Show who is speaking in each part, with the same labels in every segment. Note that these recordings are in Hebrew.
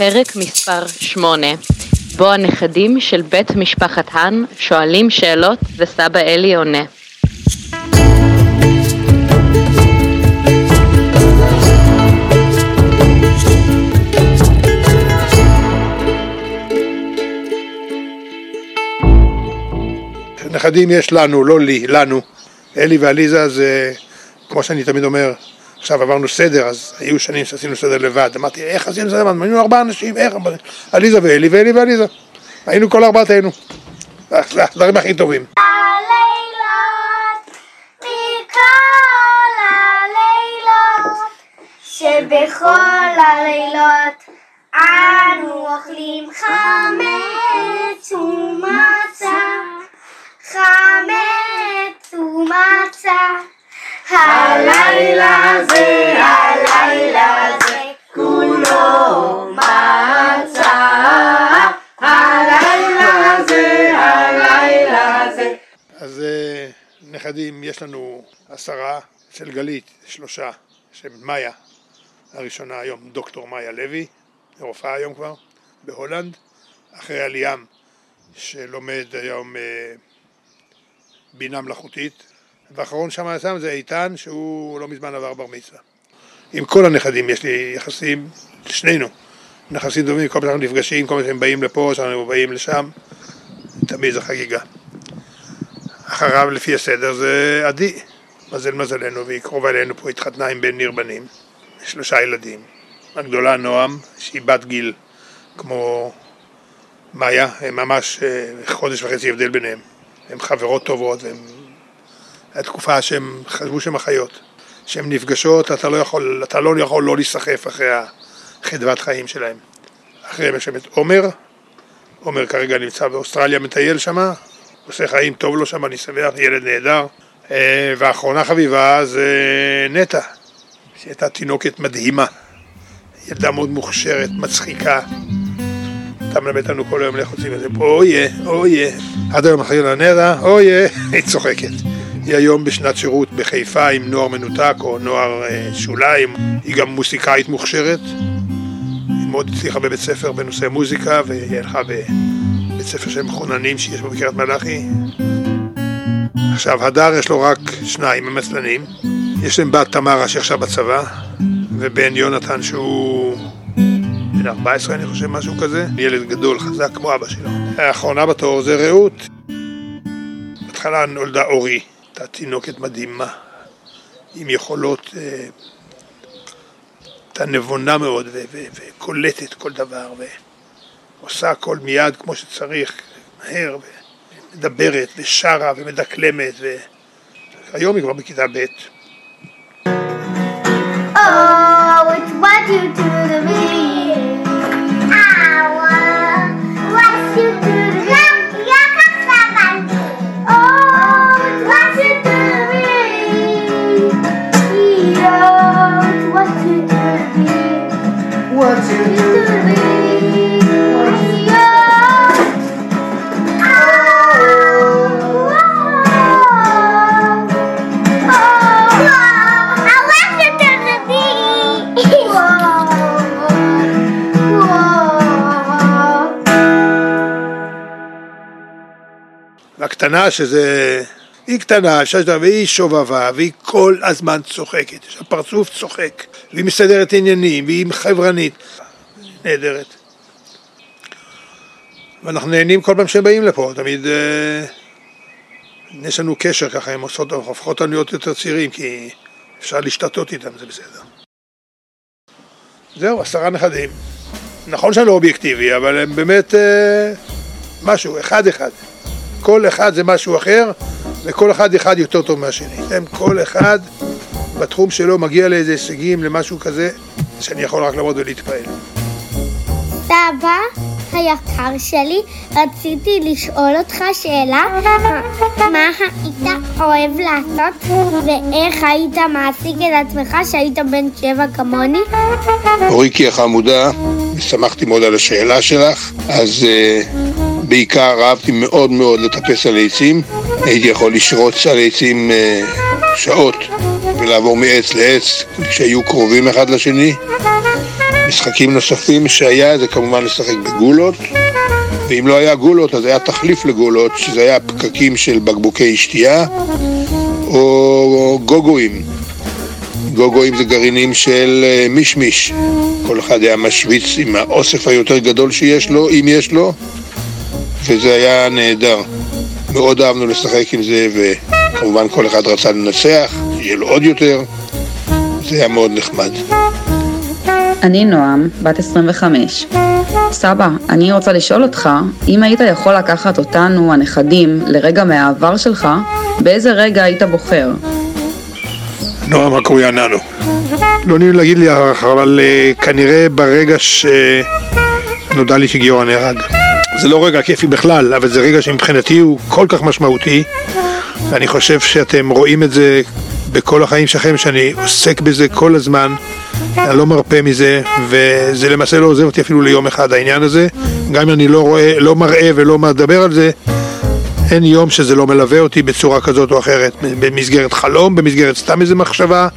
Speaker 1: פרק מספר 8, בו הנכדים של בית משפחת האן שואלים שאלות וסבא אלי עונה.
Speaker 2: נכדים יש לנו, לא לי, לנו. אלי ועליזה זה, כמו שאני תמיד אומר, עכשיו עברנו סדר, אז היו שנים שעשינו סדר לבד. אמרתי, איך עשינו סדר לבד? היינו ארבעה אנשים, איך? עליזה ואלי ואלי ועליזה. היינו כל ארבעתנו. זה הדברים הכי טובים.
Speaker 3: שבכל הלילות אנו אוכלים חמץ ומצה, חמץ ומצה. הלילה זה, הלילה זה, כולו מצה. הלילה זה, הלילה זה.
Speaker 2: אז אה, נכדים, יש לנו עשרה של גלית, שלושה, שם מאיה, הראשונה היום דוקטור מאיה לוי, רופאה היום כבר, בהולנד, אחרי עליאם שלומד היום אה, בינה מלאכותית, ואחרון שם שם זה איתן שהוא לא מזמן עבר בר מצווה. עם כל הנכדים יש לי יחסים, שנינו, יחסים טובים, כל פעם שאנחנו נפגשים, כל פעם שהם באים לפה, שאנחנו באים לשם, תמיד זו חגיגה. אחריו לפי הסדר זה עדי, מזל מזלנו, והיא קרובה אלינו פה, התחתנה עם בן ניר בנים, שלושה ילדים. הגדולה נועם, שהיא בת גיל כמו מאיה, הם ממש אה, חודש וחצי הבדל ביניהם. הן חברות טובות, והן... הייתה תקופה שהם חשבו שהן אחיות. שהן נפגשות, אתה לא יכול, אתה לא יכול לא להיסחף אחרי החדוות חיים שלהם. שם את עומר, עומר כרגע נמצא באוסטרליה, מטייל שמה, עושה חיים טוב לו שם, אני שמח, ילד נהדר. אה, ואחרונה חביבה זה נטע, שהייתה תינוקת מדהימה. ילדה מאוד מוכשרת, מצחיקה. אתה מלמד אותנו כל היום איך עושים את זה, אוי, אוי, עד היום אחרי לנטע, אוי, היא צוחקת. היא היום בשנת שירות בחיפה עם נוער מנותק או נוער אה, שוליים, היא גם מוסיקאית מוכשרת. היא מאוד הצליחה בבית ספר בנושא מוזיקה והיא הלכה בבית ספר של מחוננים שיש בו בקריית מלאכי. עכשיו, הדר יש לו רק שניים, הם עצלנים. יש להם בת תמרה שעכשיו בצבא, ובן יונתן שהוא בן 14 אני חושב, משהו כזה. ילד גדול, חזק כמו אבא שלו. האחרונה בתור זה רעות. בהתחלה נולדה אורי, הייתה תינוקת מדהימה, עם יכולות, אה, הייתה נבונה מאוד וקולטת כל דבר ועושה הכל מיד כמו שצריך, מהר, ומדברת ושרה ומדקלמת והיום היא כבר בכיתה ב'.
Speaker 3: Oh, it's what you do to me.
Speaker 2: והקטנה שזה... היא קטנה, אפשר לדבר, והיא שובבה, והיא כל הזמן צוחקת, יש לה פרצוף צוחק, והיא מסדרת עניינים, והיא חברנית, נהדרת. ואנחנו נהנים כל פעם שהם באים לפה, תמיד אה, יש לנו קשר ככה, הם עושות, הופכות אותנו להיות יותר צעירים, כי אפשר להשתתות איתם, זה בסדר. זהו, עשרה נכדים. נכון שאני לא אובייקטיבי, אבל הם באמת אה, משהו, אחד אחד. כל אחד זה משהו אחר, וכל אחד אחד יותר טוב מהשני. הם כל אחד בתחום שלו מגיע לאיזה הישגים, למשהו כזה, שאני יכול רק לעמוד ולהתפעל.
Speaker 3: סבא היקר שלי, רציתי לשאול אותך שאלה, מה היית אוהב לעשות ואיך היית מעסיק את עצמך שהיית בן שבע כמוני?
Speaker 2: אוריקי החמודה, שמחתי מאוד על השאלה שלך, אז uh, בעיקר אהבתי מאוד מאוד לטפס על עצים, הייתי יכול לשרוץ על עצים uh, שעות ולעבור מעץ לעץ כשהיו קרובים אחד לשני. משחקים נוספים שהיה זה כמובן לשחק בגולות, ואם לא היה גולות אז היה תחליף לגולות, שזה היה פקקים של בקבוקי שתייה, או גוגואים. גוגואים זה גרעינים של אה, מישמיש. כל אחד היה משוויץ עם האוסף היותר גדול שיש לו, אם יש לו, וזה היה נהדר. מאוד אהבנו לשחק עם זה, וכמובן כל אחד רצה לנצח, שיהיה לו עוד יותר. זה היה מאוד נחמד.
Speaker 4: אני נועם, בת 25. סבא, אני רוצה לשאול אותך, אם היית יכול לקחת אותנו, הנכדים, לרגע מהעבר שלך, באיזה רגע היית בוחר?
Speaker 2: נועם הקרויה ננו. לא נעים להגיד לי אבל uh, כנראה ברגע שנודע לי שגיורא נהרג. זה לא רגע כיפי בכלל, אבל זה רגע שמבחינתי הוא כל כך משמעותי, ואני חושב שאתם רואים את זה בכל החיים שלכם, שאני עוסק בזה כל הזמן, אני לא מרפה מזה, וזה למעשה לא עוזב אותי אפילו ליום אחד העניין הזה, גם אם אני לא רואה, לא מראה ולא מדבר על זה, אין יום שזה לא מלווה אותי בצורה כזאת או אחרת, במסגרת חלום, במסגרת סתם איזה מחשבה,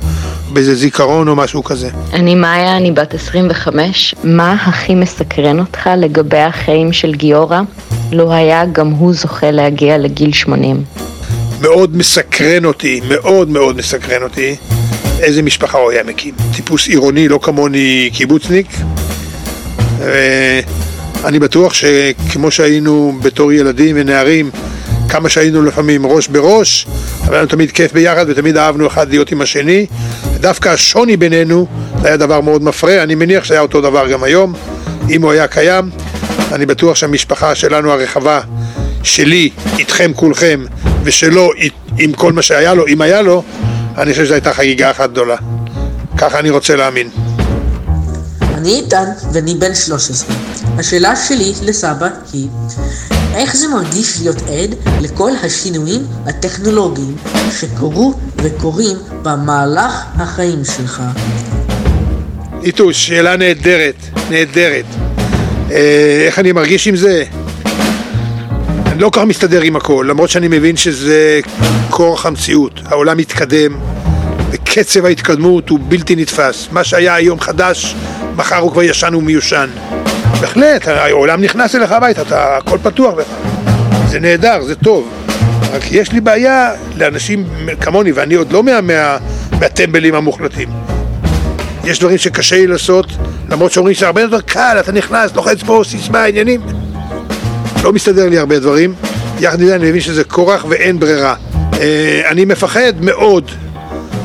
Speaker 2: באיזה זיכרון או משהו כזה.
Speaker 1: אני מאיה, אני בת 25. מה הכי מסקרן אותך לגבי החיים של גיורא? לו לא היה גם הוא זוכה להגיע לגיל 80.
Speaker 2: מאוד מסקרן אותי, מאוד מאוד מסקרן אותי, איזה משפחה הוא היה מקים. טיפוס עירוני, לא כמוני קיבוצניק. אני בטוח שכמו שהיינו בתור ילדים ונערים, כמה שהיינו לפעמים ראש בראש, אבל היה תמיד כיף ביחד ותמיד אהבנו אחד להיות עם השני. דווקא השוני בינינו היה דבר מאוד מפרה, אני מניח שהיה אותו דבר גם היום, אם הוא היה קיים. אני בטוח שהמשפחה שלנו הרחבה, שלי, איתכם כולכם, ושלו עם כל מה שהיה לו, אם היה לו, אני חושב שזו הייתה חגיגה אחת גדולה. ככה אני רוצה להאמין.
Speaker 5: אני איתן ואני בן 13. השאלה שלי לסבא היא, איך זה מרגיש להיות עד לכל השינויים הטכנולוגיים שקרו וקורים במהלך החיים שלך?
Speaker 2: איתוש, שאלה נהדרת, נהדרת. אה, איך אני מרגיש עם זה? אני לא כל כך מסתדר עם הכל, למרות שאני מבין שזה כורח המציאות. העולם מתקדם, וקצב ההתקדמות הוא בלתי נתפס. מה שהיה היום חדש, מחר הוא כבר ישן ומיושן. בהחלט, העולם נכנס אליך הביתה, אתה, הכל פתוח לך. זה נהדר, זה טוב. רק יש לי בעיה לאנשים כמוני, ואני עוד לא מה, מה, מהטמבלים המוחלטים. יש דברים שקשה לי לעשות, למרות שאומרים שזה הרבה יותר קל, אתה נכנס, לוחץ פה, סיסמה, עניינים. לא מסתדר לי הרבה דברים. יחד עם זה אני מבין שזה כורח ואין ברירה. אה, אני מפחד מאוד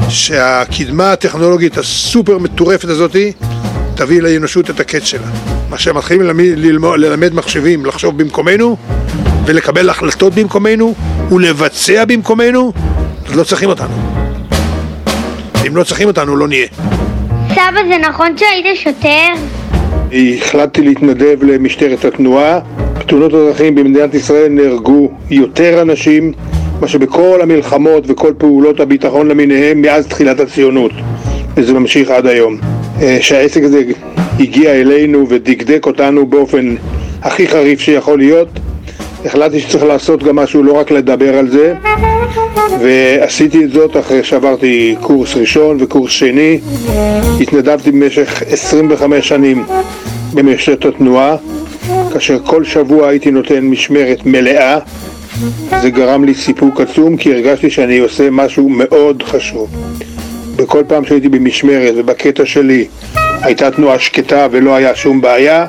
Speaker 2: שהקדמה הטכנולוגית הסופר מטורפת הזאתי תביא לאנושות את הקץ שלה. מה שהם מתחילים ללמוד, ללמד מחשבים לחשוב במקומנו ולקבל החלטות במקומנו ולבצע במקומנו, אז לא צריכים אותנו. אם לא צריכים אותנו, לא נהיה.
Speaker 3: סבא, זה נכון שהיית שוטר?
Speaker 2: החלטתי להתנדב למשטרת התנועה. בתאונות הדרכים במדינת ישראל נהרגו יותר אנשים מה שבכל המלחמות וכל פעולות הביטחון למיניהם מאז תחילת הציונות וזה ממשיך עד היום. אה, שהעסק הזה הגיע אלינו ודקדק אותנו באופן הכי חריף שיכול להיות. החלטתי שצריך לעשות גם משהו, לא רק לדבר על זה. ועשיתי את זאת אחרי שעברתי קורס ראשון וקורס שני. התנדבתי במשך 25 שנים במשטרת התנועה כאשר כל שבוע הייתי נותן משמרת מלאה. זה גרם לי סיפוק עצום כי הרגשתי שאני עושה משהו מאוד חשוב בכל פעם שהייתי במשמרת ובקטע שלי הייתה תנועה שקטה ולא היה שום בעיה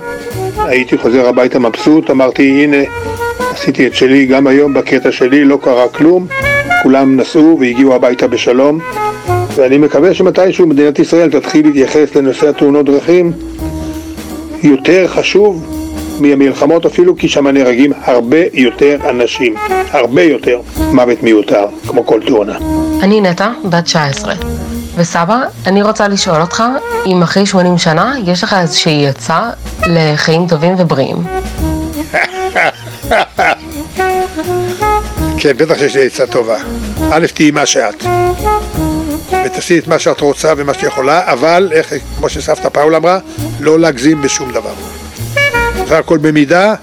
Speaker 2: הייתי חוזר הביתה מבסוט, אמרתי הנה עשיתי את שלי גם היום בקטע שלי, לא קרה כלום כולם נסעו והגיעו הביתה בשלום ואני מקווה שמתישהו מדינת ישראל תתחיל להתייחס לנושא התאונות דרכים יותר חשוב מהמלחמות אפילו כי שם נהרגים הרבה יותר אנשים, הרבה יותר מוות מיותר, כמו כל תאונה.
Speaker 6: אני נטע, בת 19. וסבא, אני רוצה לשאול אותך, אם אחרי 80 שנה יש לך איזושהי עצה לחיים טובים ובריאים.
Speaker 2: כן, בטח שיש לי עצה טובה. א', תהיי מה שאת. ותעשי את מה שאת רוצה ומה שאת יכולה, אבל, איך, כמו שסבתא פאול אמרה, לא להגזים בשום דבר. והכל במידה,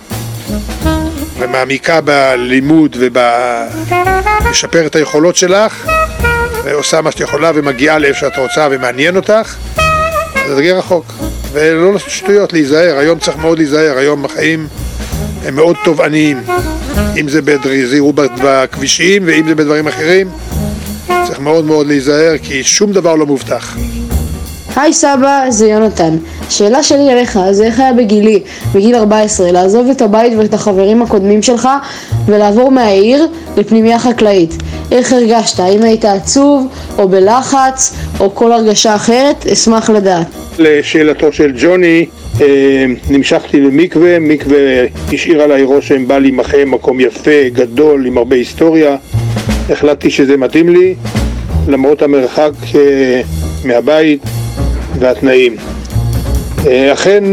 Speaker 2: ומעמיקה בלימוד ובשפר את היכולות שלך, ועושה מה שאת יכולה ומגיעה לאיפה שאת רוצה ומעניין אותך, אז תגיע רחוק. ולא לעשות שטויות, להיזהר. היום צריך מאוד להיזהר, היום החיים הם מאוד תובעניים. אם זה בזהירות בכבישים ואם זה בדברים אחרים. צריך מאוד מאוד להיזהר, כי שום דבר לא מובטח.
Speaker 7: היי סבא, זה יונתן. השאלה שלי אליך זה איך היה בגילי, בגיל 14, לעזוב את הבית ואת החברים הקודמים שלך ולעבור מהעיר לפנימייה חקלאית. איך הרגשת? האם היית עצוב, או בלחץ, או כל הרגשה אחרת? אשמח לדעת.
Speaker 2: לשאלתו של ג'וני, אה, נמשכתי למקווה, מקווה השאיר עליי רושם בא להימחה מקום יפה, גדול, עם הרבה היסטוריה. החלטתי שזה מתאים לי, למרות המרחק אה, מהבית והתנאים. אה, אכן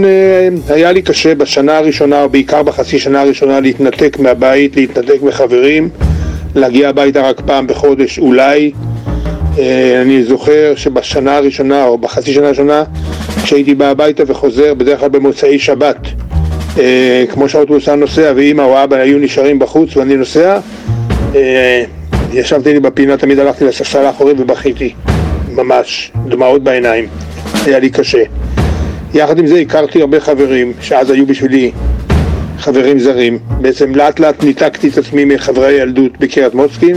Speaker 2: היה לי קשה בשנה הראשונה, או בעיקר בחצי שנה הראשונה, להתנתק מהבית, להתנתק מחברים, להגיע הביתה רק פעם בחודש אולי. אני זוכר שבשנה הראשונה, או בחצי שנה הראשונה, כשהייתי בא הביתה וחוזר, בדרך כלל במוצאי שבת, אה, כמו שהאוטובוס היה נוסע ואימא או אבא היו נשארים בחוץ ואני נוסע, אה, ישבתי לי בפינה, תמיד הלכתי לספסל האחורי ובכיתי, ממש, דמעות בעיניים, היה לי קשה. יחד עם זה הכרתי הרבה חברים שאז היו בשבילי חברים זרים, בעצם לאט לאט ניתקתי את עצמי מחברי הילדות בקריית מוצקין,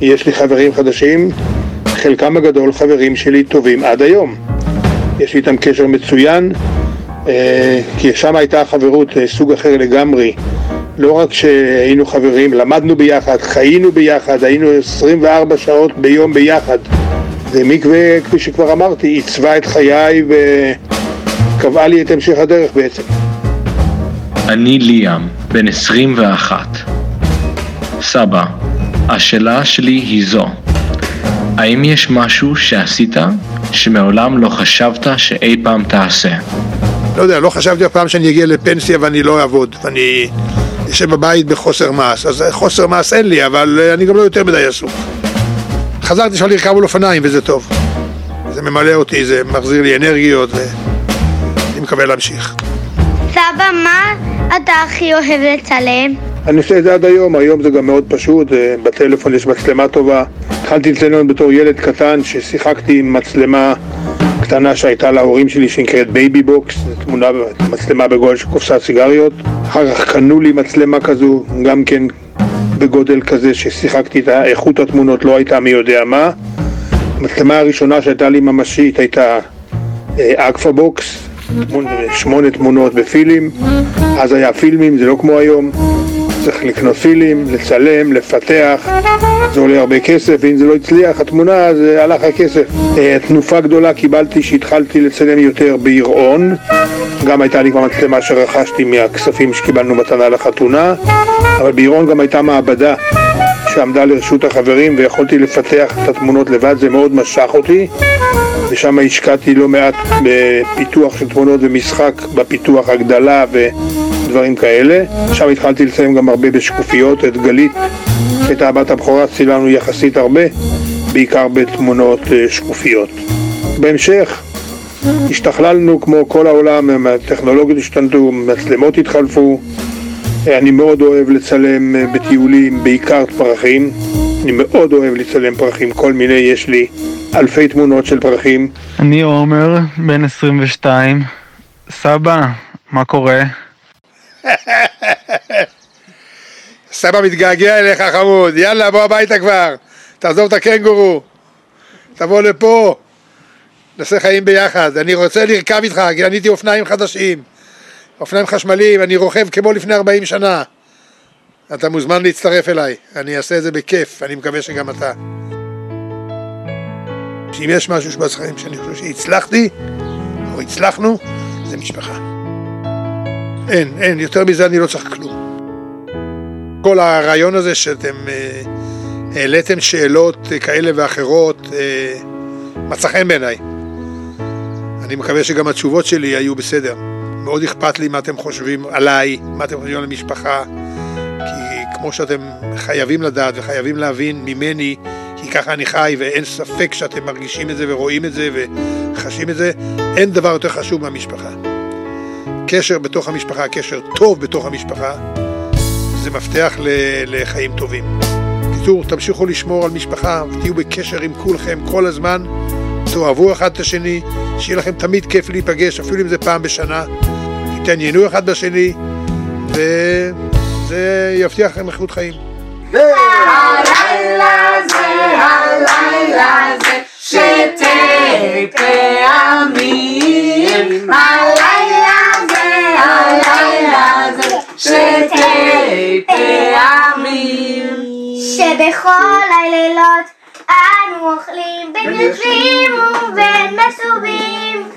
Speaker 2: יש לי חברים חדשים, חלקם הגדול חברים שלי טובים עד היום. יש לי איתם קשר מצוין, אה, כי שם הייתה חברות אה, סוג אחר לגמרי. לא רק שהיינו חברים, למדנו ביחד, חיינו ביחד, היינו 24 שעות ביום ביחד. ומקווה, כפי שכבר אמרתי, עיצבה את חיי וקבעה לי את המשך הדרך בעצם.
Speaker 8: אני ליאם, בן 21. סבא, השאלה שלי היא זו: האם יש משהו שעשית שמעולם לא חשבת שאי פעם תעשה?
Speaker 2: לא יודע, לא חשבתי אף פעם שאני אגיע לפנסיה ואני לא אעבוד, ואני אשב בבית בחוסר מעש. אז חוסר מעש אין לי, אבל אני גם לא יותר מדי עסוק. חזרתי עכשיו לרכב על אופניים וזה טוב. זה ממלא אותי, זה מחזיר לי אנרגיות ואני מקווה להמשיך.
Speaker 3: סבא, מה אתה הכי אוהב לצלם?
Speaker 2: אני עושה את זה עד היום, היום זה גם מאוד פשוט, אה, בטלפון יש מצלמה טובה. התחלתי לצלם בתור ילד קטן ששיחקתי עם מצלמה קטנה שהייתה להורים שלי שנקראת Baby Box, תמונה, מצלמה בגודל של קופסת סיגריות. אחר כך קנו לי מצלמה כזו, גם כן בגודל כזה ששיחקתי איתה, איכות התמונות לא הייתה מי יודע מה. המצלמה הראשונה שהייתה לי ממשית הייתה אגפא אה, Box, שמונה תמונות בפילם, אז היה פילמים, זה לא כמו היום. צריך לקנות פילם, לצלם, לפתח, זה עולה הרבה כסף, ואם זה לא הצליח, התמונה, זה הלך הכסף. אה, תנופה גדולה קיבלתי שהתחלתי לצלם יותר ביראון, גם הייתה לי כבר מצלמה שרכשתי מהכספים שקיבלנו מתנה לחתונה, אבל ביראון גם הייתה מעבדה שעמדה לרשות החברים ויכולתי לפתח את התמונות לבד, זה מאוד משך אותי ושם השקעתי לא מעט בפיתוח של תמונות ומשחק, בפיתוח הגדלה ודברים כאלה. שם התחלתי לצלם גם הרבה בשקופיות, את גלית, שהייתה הבת הבכורה, צילמנו יחסית הרבה, בעיקר בתמונות אה, שקופיות. בהמשך השתכללנו כמו כל העולם, הטכנולוגיות השתנתו, מצלמות התחלפו. אני מאוד אוהב לצלם אה, בטיולים, בעיקר פרחים. אני מאוד אוהב לצלם פרחים, כל מיני, יש לי אלפי תמונות של פרחים.
Speaker 9: אני עומר, בן 22. סבא, מה קורה?
Speaker 2: סבא מתגעגע אליך חמוד, יאללה בוא הביתה כבר, תעזוב את הקנגורו, תבוא לפה, נעשה חיים ביחד, אני רוצה לרכב איתך, כי קניתי אופניים חדשים, אופניים חשמליים, אני רוכב כמו לפני 40 שנה, אתה מוזמן להצטרף אליי, אני אעשה את זה בכיף, אני מקווה שגם אתה. שאם יש משהו בחיים שאני חושב שהצלחתי, או הצלחנו, זה משפחה. אין, אין, יותר מזה אני לא צריך כלום. כל הרעיון הזה שאתם אה, העליתם שאלות כאלה ואחרות, אה, מצא חן בעיניי. אני מקווה שגם התשובות שלי היו בסדר. מאוד אכפת לי מה אתם חושבים עליי, מה אתם חושבים על המשפחה, כי כמו שאתם חייבים לדעת וחייבים להבין ממני, כי ככה אני חי ואין ספק שאתם מרגישים את זה ורואים את זה וחשים את זה, אין דבר יותר חשוב מהמשפחה. קשר בתוך המשפחה, קשר טוב בתוך המשפחה, זה מפתח לחיים טובים. בקיצור, תמשיכו לשמור על משפחה ותהיו בקשר עם כולכם כל הזמן, תאהבו אחד את השני, שיהיה לכם תמיד כיף להיפגש, אפילו אם זה פעם בשנה. תתעניינו אחד בשני, וזה יבטיח לכם איכות חיים.
Speaker 10: הלילה זה, הלילה זה, שתי פעמים. הלילה זה, הלילה זה, שתי פעמים.
Speaker 3: שבכל הלילות אנו אוכלים בין יושבים ובין מסובים.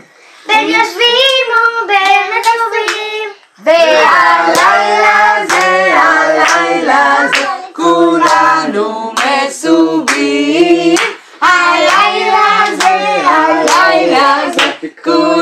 Speaker 3: בין יושבים ובין מסובים.
Speaker 10: והלילה זה הלילה זה כולנו מסובים. הלילה זה הלילה זה כולנו